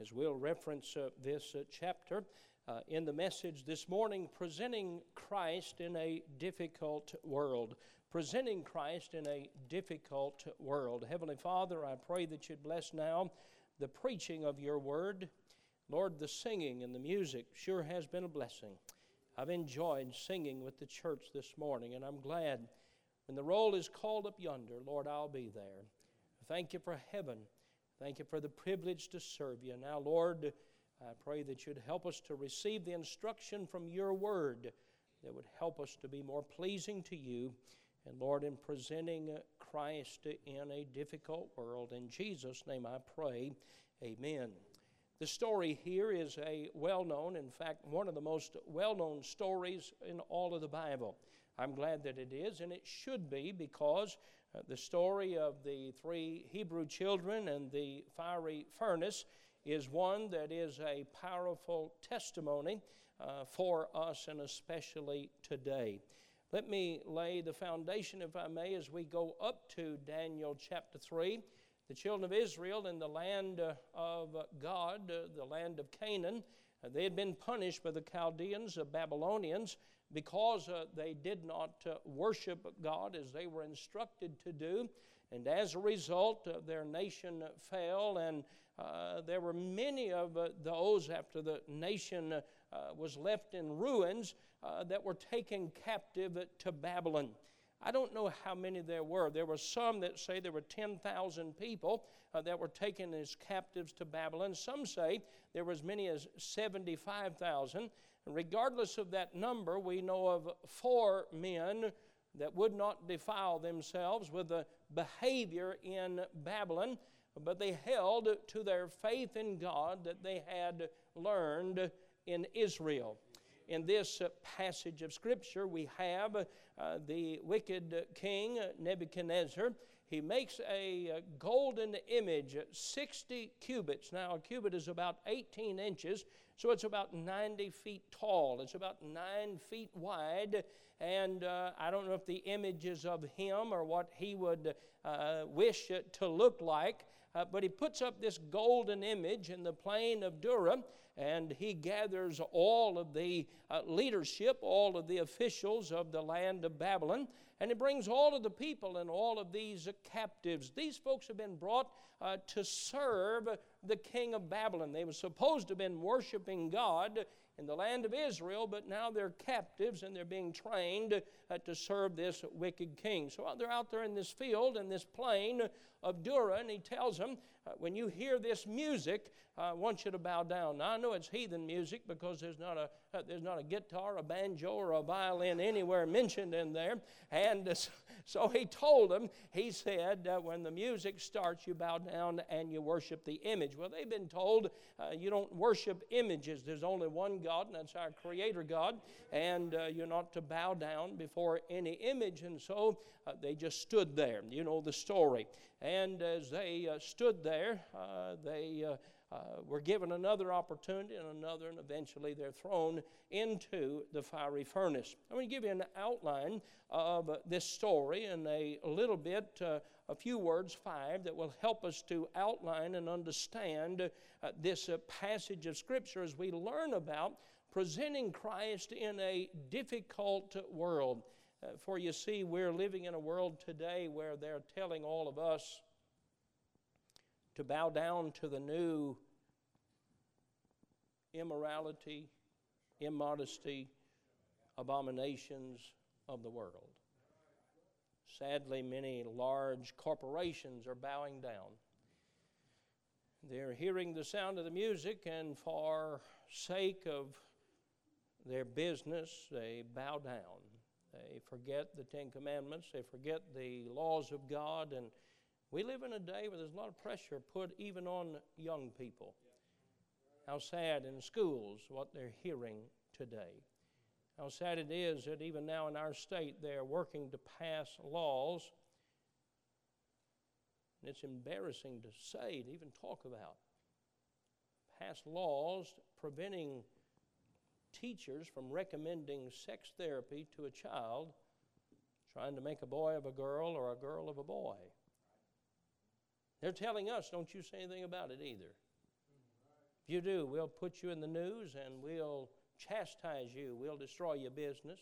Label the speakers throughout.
Speaker 1: as we'll reference uh, this uh, chapter uh, in the message this morning, presenting Christ in a difficult world. Presenting Christ in a difficult world. Heavenly Father, I pray that you'd bless now the preaching of your word. Lord, the singing and the music sure has been a blessing. I've enjoyed singing with the church this morning, and I'm glad when the roll is called up yonder, Lord, I'll be there. Thank you for heaven. Thank you for the privilege to serve you. Now, Lord, I pray that you'd help us to receive the instruction from your word that would help us to be more pleasing to you. And Lord, in presenting Christ in a difficult world, in Jesus' name I pray, amen. The story here is a well known, in fact, one of the most well known stories in all of the Bible. I'm glad that it is, and it should be because uh, the story of the three Hebrew children and the fiery furnace is one that is a powerful testimony uh, for us, and especially today. Let me lay the foundation, if I may, as we go up to Daniel chapter 3 the children of Israel in the land uh, of God, uh, the land of Canaan, uh, they had been punished by the Chaldeans, the Babylonians, because uh, they did not uh, worship God as they were instructed to do. And as a result, uh, their nation fell, and there were many of those after the nation was left in ruins that were taken captive to Babylon. I don't know how many there were. There were some that say there were 10,000 people uh, that were taken as captives to Babylon. Some say there were as many as 75,000. And Regardless of that number, we know of four men that would not defile themselves with the behavior in Babylon, but they held to their faith in God that they had learned in Israel in this passage of Scripture, we have uh, the wicked king Nebuchadnezzar. He makes a uh, golden image, 60 cubits. Now, a cubit is about 18 inches, so it's about 90 feet tall. It's about 9 feet wide, and uh, I don't know if the image is of him or what he would uh, wish it to look like, uh, but he puts up this golden image in the plain of Dura and he gathers all of the uh, leadership, all of the officials of the land of Babylon, and he brings all of the people and all of these uh, captives. These folks have been brought uh, to serve the king of Babylon. They were supposed to have been worshiping God in the land of Israel, but now they're captives and they're being trained uh, to serve this wicked king. So they're out there in this field, in this plain of Dura, and he tells them, uh, when you hear this music, I want you to bow down. Now, I know it's heathen music because there's not a, uh, there's not a guitar, a banjo, or a violin anywhere mentioned in there. And uh, so he told them, he said, uh, when the music starts, you bow down and you worship the image. Well, they've been told uh, you don't worship images. There's only one God, and that's our Creator God. And uh, you're not to bow down before any image. And so uh, they just stood there. You know the story. And as they stood there, they uh, were given another opportunity and another, and eventually they're thrown into the fiery furnace. I'm going to give you an outline of this story in a, a little bit, uh, a few words, five, that will help us to outline and understand uh, this uh, passage of Scripture as we learn about presenting Christ in a difficult world. Uh, for you see, we're living in a world today where they're telling all of us to bow down to the new immorality, immodesty, abominations of the world. Sadly, many large corporations are bowing down. They're hearing the sound of the music, and for sake of their business, they bow down. They forget the Ten Commandments, they forget the laws of God, and we live in a day where there's a lot of pressure put even on young people. How sad in schools what they're hearing today. How sad it is that even now in our state they are working to pass laws. And it's embarrassing to say, to even talk about. Pass laws preventing teachers from recommending sex therapy to a child trying to make a boy of a girl or a girl of a boy. They're telling us, don't you say anything about it either. If you do, we'll put you in the news and we'll chastise you. We'll destroy your business.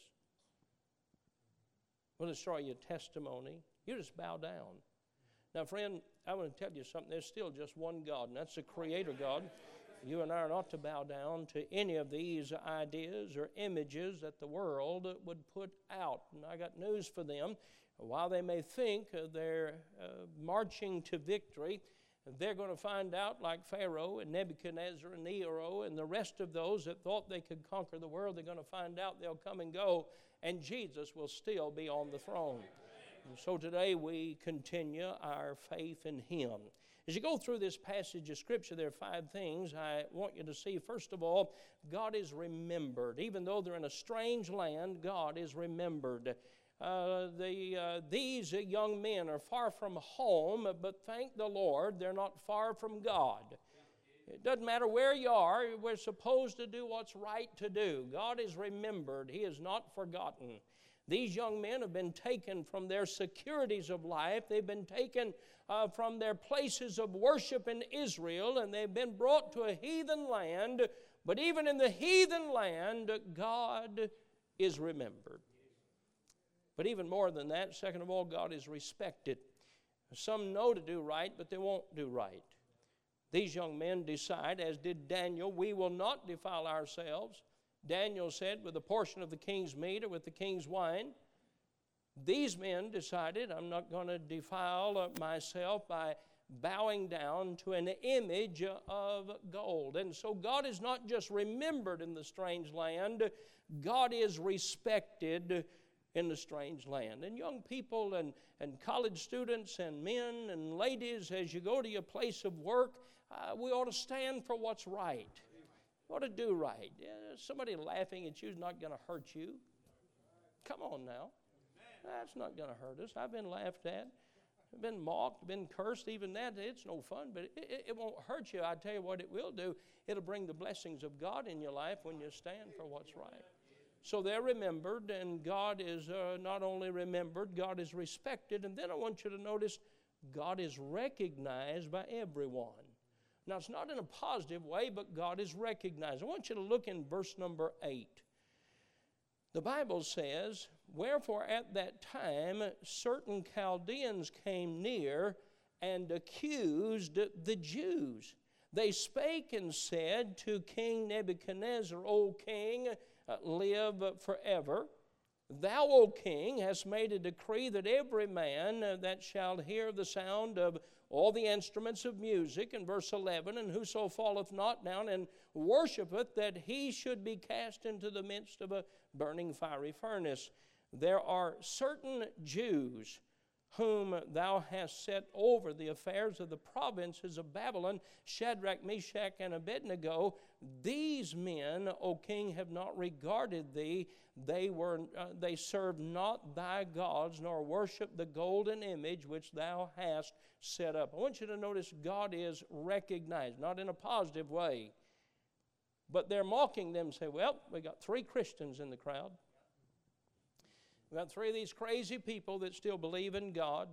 Speaker 1: We'll destroy your testimony. You just bow down. Now, friend, I want to tell you something. There's still just one God, and that's the Creator God. You and I are not to bow down to any of these ideas or images that the world would put out. And I got news for them. While they may think they're uh, marching to victory, they're going to find out, like Pharaoh and Nebuchadnezzar and Nero and the rest of those that thought they could conquer the world, they're going to find out they'll come and go, and Jesus will still be on the throne. And so today we continue our faith in Him. As you go through this passage of Scripture, there are five things I want you to see. First of all, God is remembered. Even though they're in a strange land, God is remembered. Uh, the, uh, these young men are far from home, but thank the Lord, they're not far from God. It doesn't matter where you are, we're supposed to do what's right to do. God is remembered, He is not forgotten. These young men have been taken from their securities of life. They've been taken uh, from their places of worship in Israel and they've been brought to a heathen land. But even in the heathen land, God is remembered. But even more than that, second of all, God is respected. Some know to do right, but they won't do right. These young men decide, as did Daniel, we will not defile ourselves. Daniel said, with a portion of the king's meat or with the king's wine. These men decided, I'm not going to defile myself by bowing down to an image of gold. And so God is not just remembered in the strange land, God is respected in the strange land. And young people and, and college students and men and ladies, as you go to your place of work, uh, we ought to stand for what's right. We ought to do right. Yeah, somebody laughing at you is not going to hurt you. Come on now. That's not going to hurt us. I've been laughed at, been mocked, been cursed. Even that, it's no fun, but it, it, it won't hurt you. I tell you what it will do. It'll bring the blessings of God in your life when you stand for what's right. So they're remembered, and God is uh, not only remembered, God is respected. And then I want you to notice God is recognized by everyone. Now, it's not in a positive way, but God is recognized. I want you to look in verse number 8. The Bible says, Wherefore at that time certain Chaldeans came near and accused the Jews. They spake and said to King Nebuchadnezzar, O king, live forever. Thou, O king, hast made a decree that every man uh, that shall hear the sound of all the instruments of music, in verse 11, and whoso falleth not down and worshipeth, that he should be cast into the midst of a burning fiery furnace. There are certain Jews whom thou hast set over the affairs of the provinces of Babylon, Shadrach, Meshach, and Abednego. These men, O king, have not regarded thee. They, were, uh, they served not thy gods, nor worship the golden image which thou hast set up. I want you to notice God is recognized, not in a positive way. But they're mocking them, say, well, we got three Christians in the crowd. We've got three of these crazy people that still believe in God.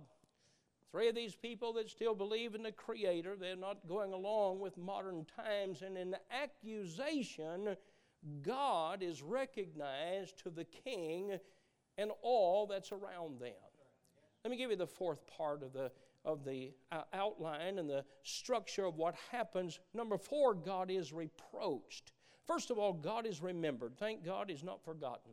Speaker 1: Three of these people that still believe in the Creator. They're not going along with modern times. And in the accusation, God is recognized to the king and all that's around them. Let me give you the fourth part of the, of the uh, outline and the structure of what happens. Number four, God is reproached. First of all, God is remembered. Thank God He's not forgotten.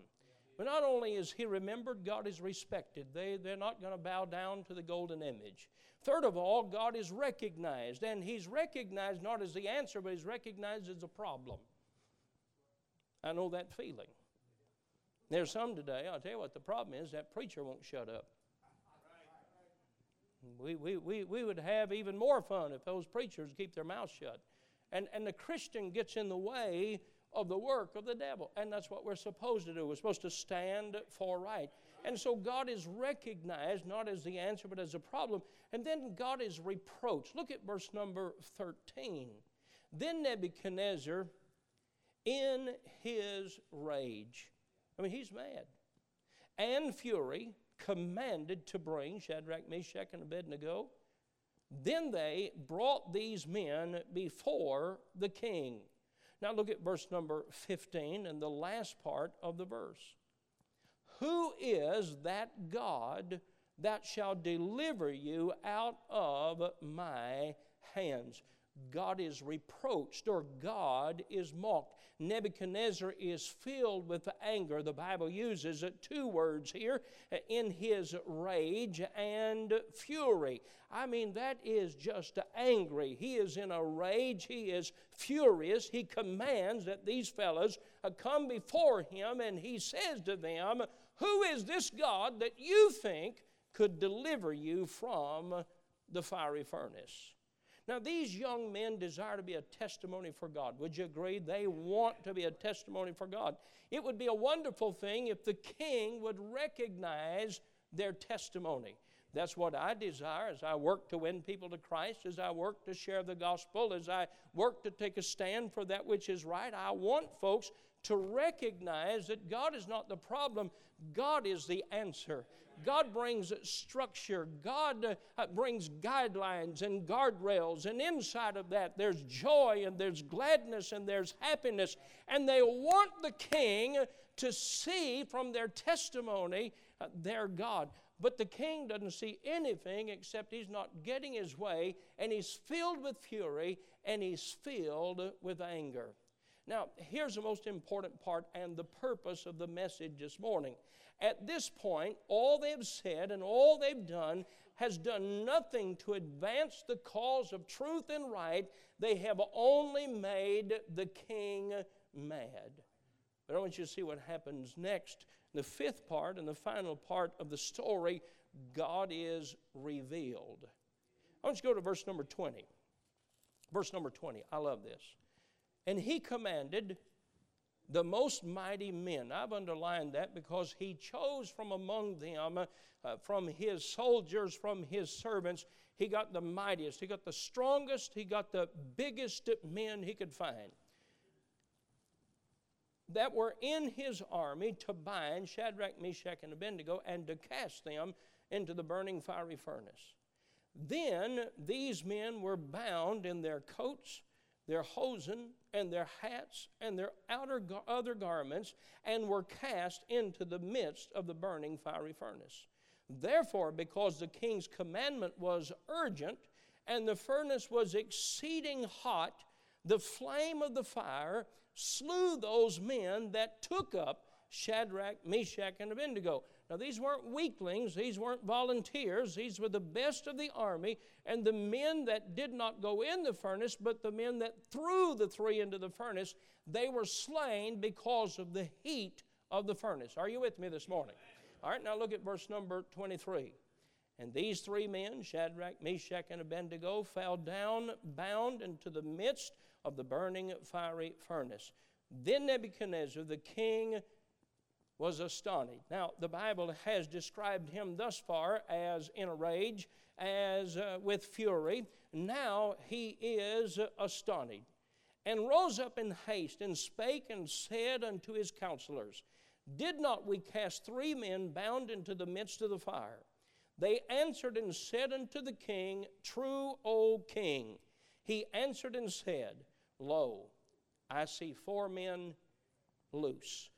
Speaker 1: But not only is he remembered, God is respected. They, they're not going to bow down to the golden image. Third of all, God is recognized. And he's recognized not as the answer, but he's recognized as a problem. I know that feeling. There's some today, I'll tell you what the problem is that preacher won't shut up. We, we, we, we would have even more fun if those preachers keep their mouths shut. And, and the Christian gets in the way of the work of the devil. And that's what we're supposed to do. We're supposed to stand for right. And so God is recognized not as the answer, but as a problem. And then God is reproached. Look at verse number 13. Then Nebuchadnezzar, in his rage, I mean, he's mad, and fury, commanded to bring Shadrach, Meshach, and Abednego Then they brought these men before the king. Now look at verse number 15 and the last part of the verse. Who is that God that shall deliver you out of my hands? God is reproached or God is mocked. Nebuchadnezzar is filled with anger. The Bible uses two words here in his rage and fury. I mean, that is just angry. He is in a rage. He is furious. He commands that these fellows uh, come before him and he says to them, Who is this God that you think could deliver you from the fiery furnace? Now, these young men desire to be a testimony for God. Would you agree? They want to be a testimony for God. It would be a wonderful thing if the king would recognize their testimony. That's what I desire as I work to win people to Christ, as I work to share the gospel, as I work to take a stand for that which is right. I want folks to recognize that God is not the problem, God is the answer. God brings structure. God uh, brings guidelines and guardrails. And inside of that, there's joy and there's gladness and there's happiness. And they want the king to see from their testimony uh, their God. But the king doesn't see anything except he's not getting his way and he's filled with fury and he's filled with anger. Now, here's the most important part and the purpose of the message this morning. At this point, all they've said and all they've done has done nothing to advance the cause of truth and right. They have only made the king mad. But I want you to see what happens next. The fifth part and the final part of the story God is revealed. I want you to go to verse number 20. Verse number 20. I love this. And he commanded the most mighty men. I've underlined that because he chose from among them, uh, from his soldiers, from his servants, he got the mightiest, he got the strongest, he got the biggest men he could find that were in his army to bind Shadrach, Meshach, and Abednego and to cast them into the burning fiery furnace. Then these men were bound in their coats their hosen and their hats and their outer other garments and were cast into the midst of the burning fiery furnace. Therefore, because the king's commandment was urgent and the furnace was exceeding hot, the flame of the fire slew those men that took up Shadrach, Meshach, and Abednego. Now, these weren't weaklings, these weren't volunteers, these were the best of the army, and the men that did not go in the furnace, but the men that threw the three into the furnace, they were slain because of the heat of the furnace. Are you with me this morning? All right, now look at verse number 23. And these three men, Shadrach, Meshach, and Abednego, fell down bound into the midst of the burning fiery furnace. Then Nebuchadnezzar, the king, was astonished. Now, the Bible has described him thus far as in a rage, as uh, with fury. Now he is astonished, and rose up in haste, and spake and said unto his counselors, Did not we cast three men bound into the midst of the fire? They answered and said unto the king, True, O king. He answered and said, Lo, I see four men loose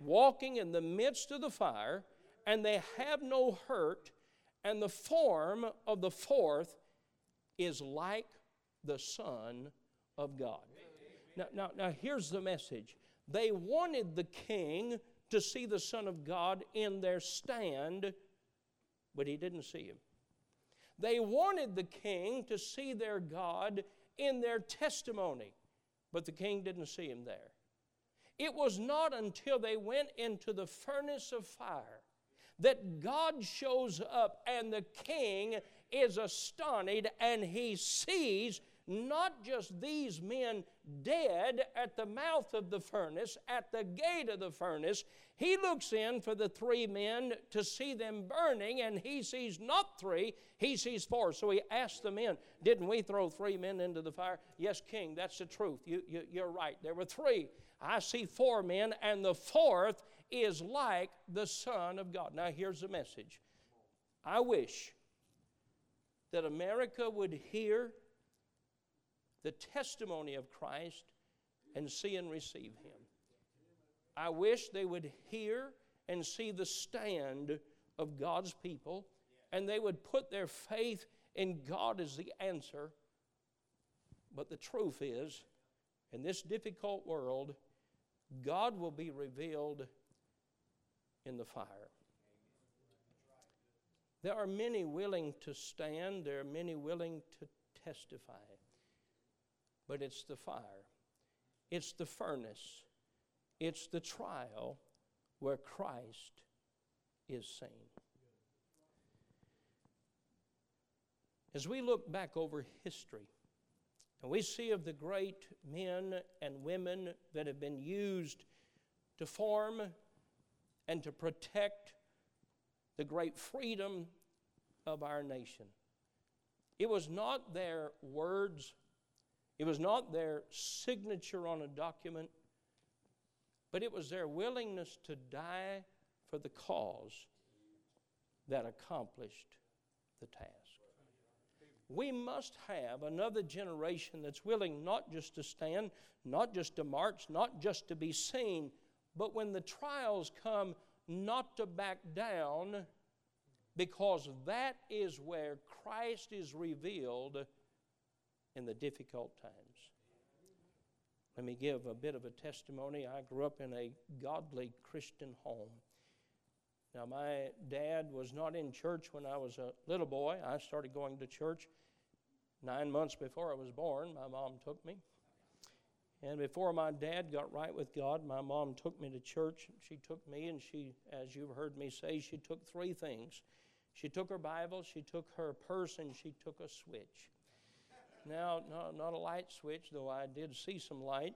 Speaker 1: walking in the midst of the fire, and they have no hurt, and the form of the fourth is like the Son of God. Now, now, now here's the message. They wanted the king to see the Son of God in their stand, but he didn't see him. They wanted the king to see their God in their testimony, but the king didn't see him there. It was not until they went into the furnace of fire that God shows up and the king is astonished and he sees not just these men dead at the mouth of the furnace, at the gate of the furnace. He looks in for the three men to see them burning, and he sees not three, he sees four. So he asks the men, Didn't we throw three men into the fire? Yes, King, that's the truth. You, you, you're right. There were three. I see four men, and the fourth is like the Son of God. Now, here's the message I wish that America would hear the testimony of Christ and see and receive Him. I wish they would hear and see the stand of God's people and they would put their faith in God as the answer. But the truth is, in this difficult world, God will be revealed in the fire. There are many willing to stand, there are many willing to testify. But it's the fire, it's the furnace, it's the trial where Christ is seen. As we look back over history, and we see of the great men and women that have been used to form and to protect the great freedom of our nation. It was not their words, it was not their signature on a document, but it was their willingness to die for the cause that accomplished the task. We must have another generation that's willing not just to stand, not just to march, not just to be seen, but when the trials come, not to back down, because that is where Christ is revealed in the difficult times. Let me give a bit of a testimony. I grew up in a godly Christian home. Now, my dad was not in church when I was a little boy. I started going to church nine months before I was born. My mom took me. And before my dad got right with God, my mom took me to church. She took me, and she, as you've heard me say, she took three things. She took her Bible, she took her purse, and she took a switch. Now, not, not a light switch, though I did see some light.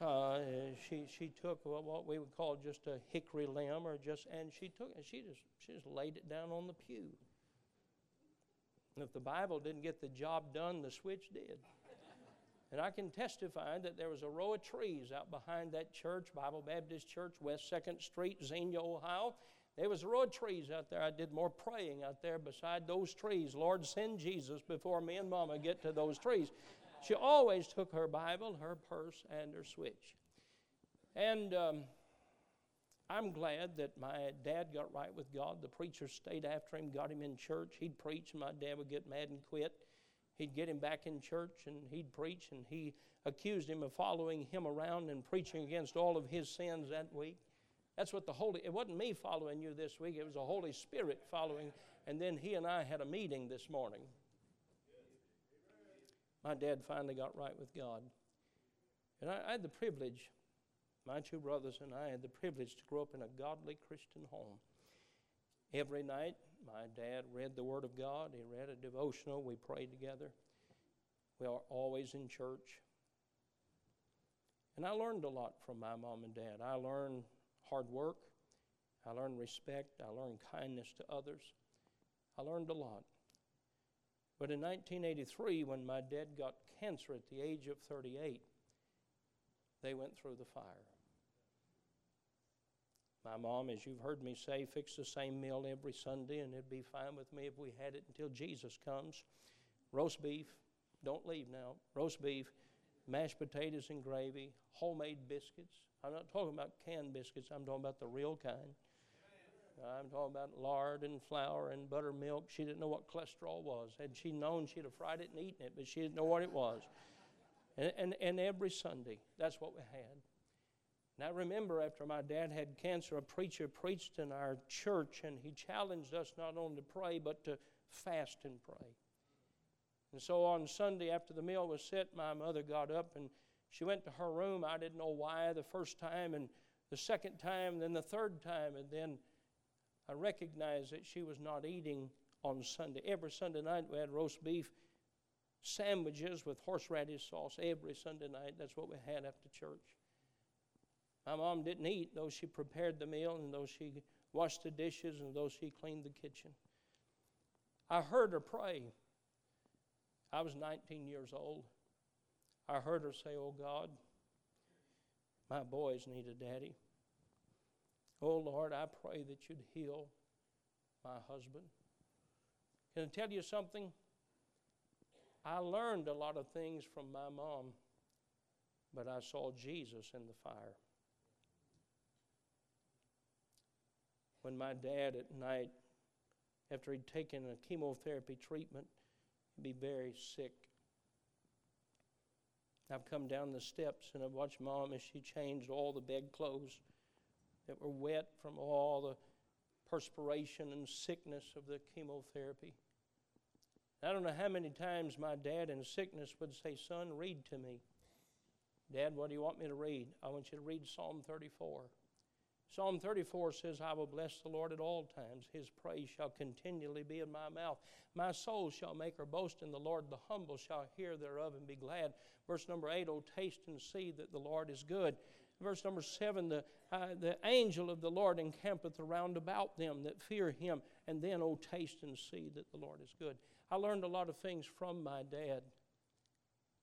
Speaker 1: Uh, she she took what we would call just a hickory limb, or just and she took and she just she just laid it down on the pew. And if the Bible didn't get the job done, the switch did. And I can testify that there was a row of trees out behind that church, Bible Baptist Church, West 2nd Street, Xenia, Ohio. There was a row of trees out there. I did more praying out there beside those trees. Lord, send Jesus before me and Mama get to those trees. She always took her Bible, her purse, and her switch. And um, I'm glad that my dad got right with God. The preacher stayed after him, got him in church. He'd preach, and my dad would get mad and quit. He'd get him back in church, and he'd preach, and he accused him of following him around and preaching against all of his sins that week. That's what the Holy, it wasn't me following you this week, it was the Holy Spirit following. And then he and I had a meeting this morning. My dad finally got right with God. And I, I had the privilege, my two brothers and I had the privilege to grow up in a godly Christian home. Every night, my dad read the Word of God. He read a devotional. We prayed together. We are always in church. And I learned a lot from my mom and dad. I learned hard work. I learned respect. I learned kindness to others. I learned a lot. But in 1983, when my dad got cancer at the age of 38, they went through the fire. My mom, as you've heard me say, fixed the same meal every Sunday, and it'd be fine with me if we had it until Jesus comes. Roast beef, don't leave now. Roast beef, mashed potatoes and gravy, homemade biscuits, I'm not talking about canned biscuits, I'm talking about the real kind. I'm talking about lard and flour and buttermilk. She didn't know what cholesterol was. Had she known, she'd have fried it and eaten it, but she didn't know what it was. And, and, and every Sunday, that's what we had. And I remember after my dad had cancer, a preacher preached in our church, and he challenged us not only to pray, but to fast and pray. And so on Sunday, after the meal was set, my mother got up and she went to her room. I didn't know why the first time, and the second time, then the third time, and then I recognized that she was not eating on Sunday. Every Sunday night we had roast beef sandwiches with horseradish sauce every Sunday night. That's what we had after church. My mom didn't eat, though she prepared the meal and though she washed the dishes and though she cleaned the kitchen. I heard her pray. I was 19 years old. I heard her say, Oh God, my boys need a daddy. Oh Lord, I pray that you'd heal my husband. Can I tell you something? I learned a lot of things from my mom, but I saw Jesus in the fire. When my dad at night, after he'd taken a chemotherapy treatment, he'd be very sick. I've come down the steps and I've watched mom as she changed all the bedclothes that were wet from all the perspiration and sickness of the chemotherapy. I don't know how many times my dad in sickness would say, Son, read to me. Dad, what do you want me to read? I want you to read Psalm 34. Psalm 34 says, I will bless the Lord at all times. His praise shall continually be in my mouth. My soul shall make her boast in the Lord. The humble shall hear thereof and be glad. Verse number 8, Oh, taste and see that the Lord is good. Verse number 7, the, uh, the angel of the Lord encampeth around about them that fear him. And then, Oh, taste and see that the Lord is good. I learned a lot of things from my dad,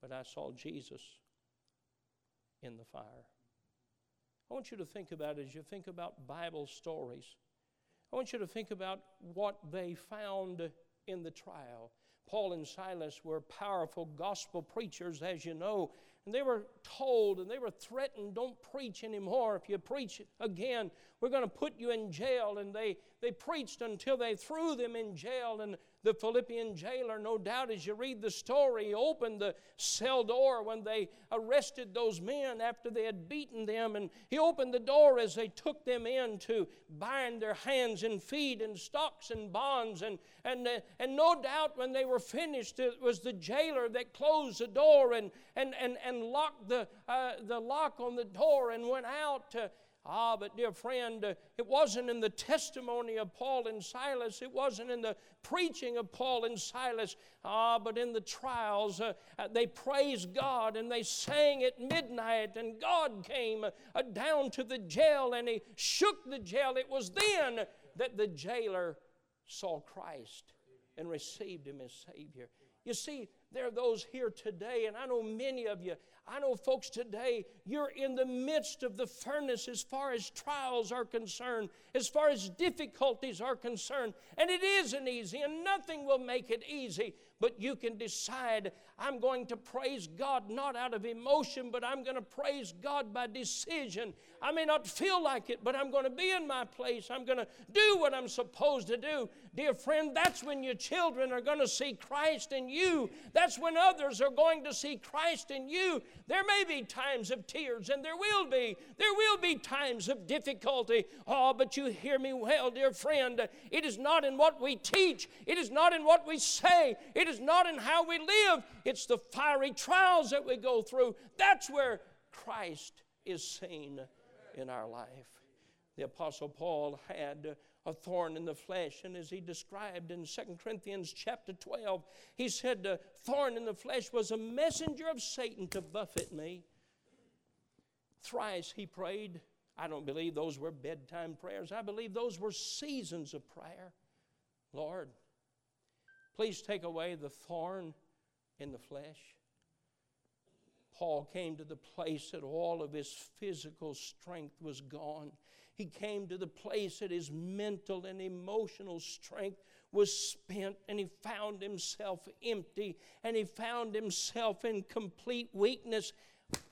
Speaker 1: but I saw Jesus in the fire. I want you to think about as you think about Bible stories. I want you to think about what they found in the trial. Paul and Silas were powerful gospel preachers, as you know, and they were told and they were threatened don't preach anymore. If you preach again, we're going to put you in jail. And they, they preached until they threw them in jail. And the Philippian jailer, no doubt, as you read the story, opened the cell door when they arrested those men after they had beaten them. And he opened the door as they took them in to bind their hands and feet in stocks and bonds. And, and, uh, and no doubt, when they were finished, it was the jailer that closed the door and, and, and, and locked the, uh, the lock on the door and went out. To, Ah, but dear friend, uh, it wasn't in the testimony of Paul and Silas. It wasn't in the preaching of Paul and Silas. Ah, but in the trials, uh, uh, they praised God and they sang at midnight, and God came uh, down to the jail and He shook the jail. It was then that the jailer saw Christ and received Him as Savior. You see, there are those here today, and I know many of you I know, folks, today you're in the midst of the furnace as far as trials are concerned, as far as difficulties are concerned. And it isn't easy, and nothing will make it easy. But you can decide, I'm going to praise God not out of emotion, but I'm going to praise God by decision. I may not feel like it, but I'm going to be in my place. I'm going to do what I'm supposed to do. Dear friend, that's when your children are going to see Christ in you. That's when others are going to see Christ in you. There may be times of tears, and there will be. There will be times of difficulty. Oh, but you hear me well, dear friend. It is not in what we teach, it is not in what we say, it is not in how we live. It's the fiery trials that we go through. That's where Christ is seen in our life. The Apostle Paul had a thorn in the flesh, and as he described in 2 Corinthians chapter 12, he said, The thorn in the flesh was a messenger of Satan to buffet me. Thrice he prayed. I don't believe those were bedtime prayers. I believe those were seasons of prayer. Lord, please take away the thorn in the flesh. Paul came to the place that all of his physical strength was gone. He came to the place that his mental and emotional strength was spent, and he found himself empty, and he found himself in complete weakness.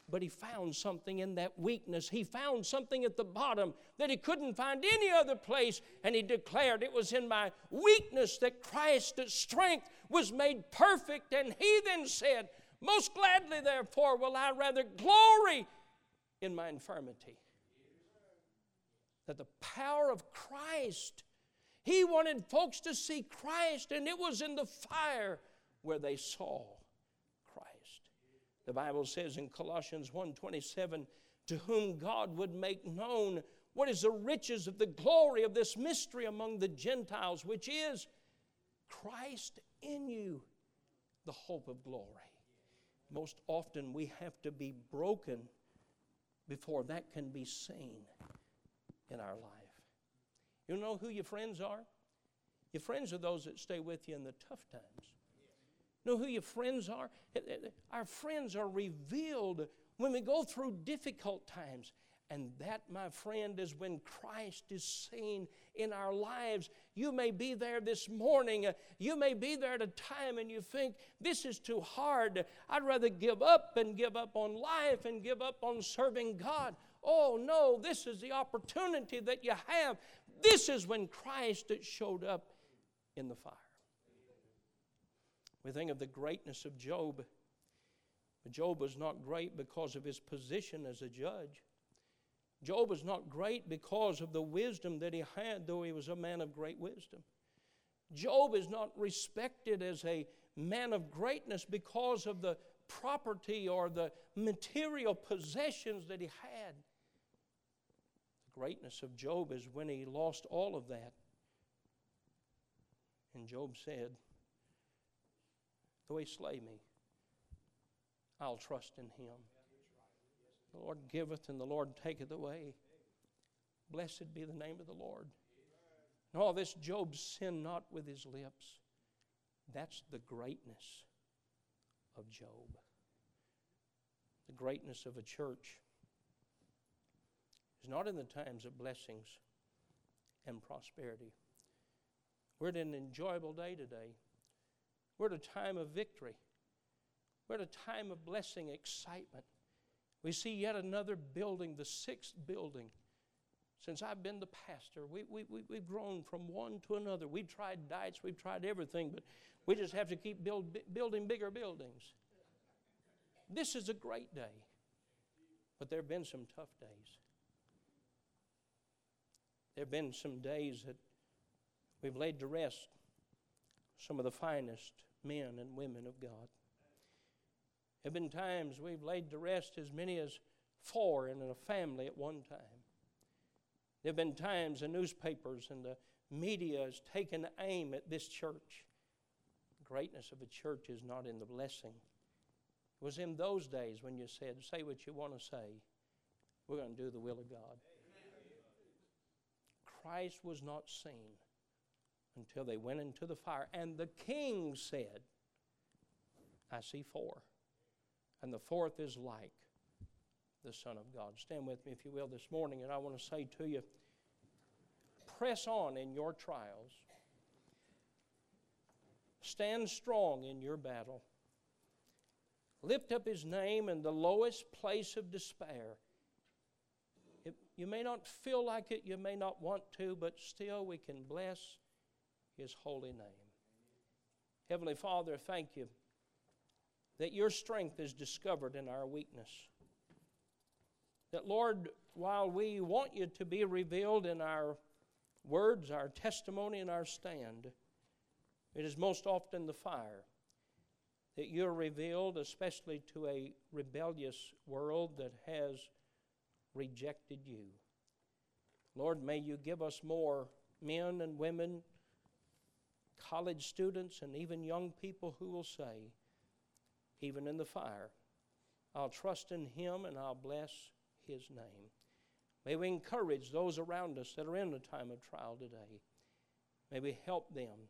Speaker 1: But he found something in that weakness. He found something at the bottom that he couldn't find any other place. And he declared, It was in my weakness that Christ's strength was made perfect. And he then said, most gladly, therefore, will I rather glory in my infirmity. That the power of Christ, he wanted folks to see Christ, and it was in the fire where they saw Christ. The Bible says in Colossians 1:27, to whom God would make known what is the riches of the glory of this mystery among the Gentiles, which is Christ in you, the hope of glory most often we have to be broken before that can be seen in our life. You know who your friends are? Your friends are those that stay with you in the tough times. Know who your friends are? Eh, eh, eh, our friends are revealed when we go through difficult times. And that, my friend, is when Christ is seen in our lives. You may be there this morning. You may be there at a time and you think, this is too hard. I'd rather give up and give up on life and give up on serving God. Oh, no, this is the opportunity that you have. This is when Christ showed up in the fire. We think of the greatness of Job. But Job was not great because of his position as a judge. Job was not great because of the wisdom that he had, though he was a man of great wisdom. Job is not respected as a man of greatness because of the property or the material possessions that he had. Greatness of Job is when he lost all of that. And Job said, Though he slay me, I'll trust in him. The Lord giveth and the Lord taketh away. Blessed be the name of the Lord. And all this Job sinned not with his lips. That's the greatness of Job. The greatness of a church is not in the times of blessings and prosperity. We're at an enjoyable day today. We're at a time of victory. We're at a time of blessing, excitement. We see yet another building, the sixth building. Since I've been the pastor, we, we, we, we've grown from one to another. We've tried diets, we've tried everything, but we just have to keep build, building bigger buildings. This is a great day, but there have been some tough days. There have been some days that we've laid to rest some of the finest men and women of God. There have been times we've laid to rest as many as four in a family at one time. There have been times the newspapers and the media has taken aim at this church. The greatness of a church is not in the blessing. It was in those days when you said, Say what you want to say. We're going to do the will of God. Christ was not seen until they went into the fire. And the king said, I see four. And the fourth is like the Son of God. Stand with me, if you will, this morning, and I want to say to you press on in your trials, stand strong in your battle. Lift up his name in the lowest place of despair. You may not feel like it, you may not want to, but still we can bless his holy name. Heavenly Father, thank you that your strength is discovered in our weakness. That, Lord, while we want you to be revealed in our words, our testimony, and our stand, it is most often the fire that you're revealed, especially to a rebellious world that has rejected you. Lord, may you give us more men and women, college students, and even young people who will say, even in the fire, I'll trust in Him and I'll bless His name. May we encourage those around us that are in a time of trial today. May we help them.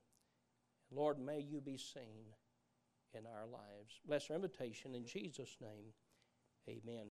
Speaker 1: Lord, may you be seen in our lives. Bless our invitation in Jesus' name. Amen.